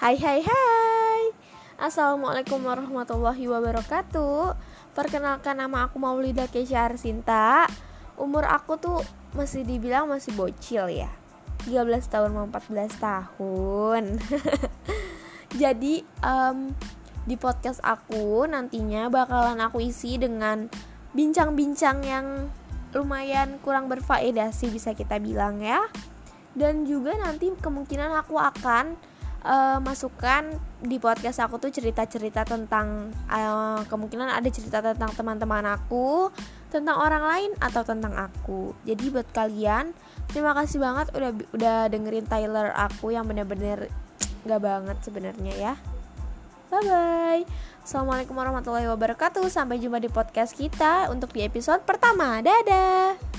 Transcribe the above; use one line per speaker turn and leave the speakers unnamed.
Hai hai hai. Assalamualaikum warahmatullahi wabarakatuh. Perkenalkan nama aku Maulida Kesya Arsinta. Umur aku tuh masih dibilang masih bocil ya. 13 tahun mau 14 tahun. Jadi um, di podcast aku nantinya bakalan aku isi dengan bincang-bincang yang lumayan kurang berfaedah sih bisa kita bilang ya. Dan juga nanti kemungkinan aku akan uh, masukkan di podcast aku tuh cerita-cerita tentang uh, kemungkinan ada cerita tentang teman-teman aku, tentang orang lain atau tentang aku. Jadi buat kalian terima kasih banget udah udah dengerin Tyler aku yang bener-bener gak banget sebenarnya ya. Bye bye. Assalamualaikum warahmatullahi wabarakatuh. Sampai jumpa di podcast kita untuk di episode pertama. Dadah.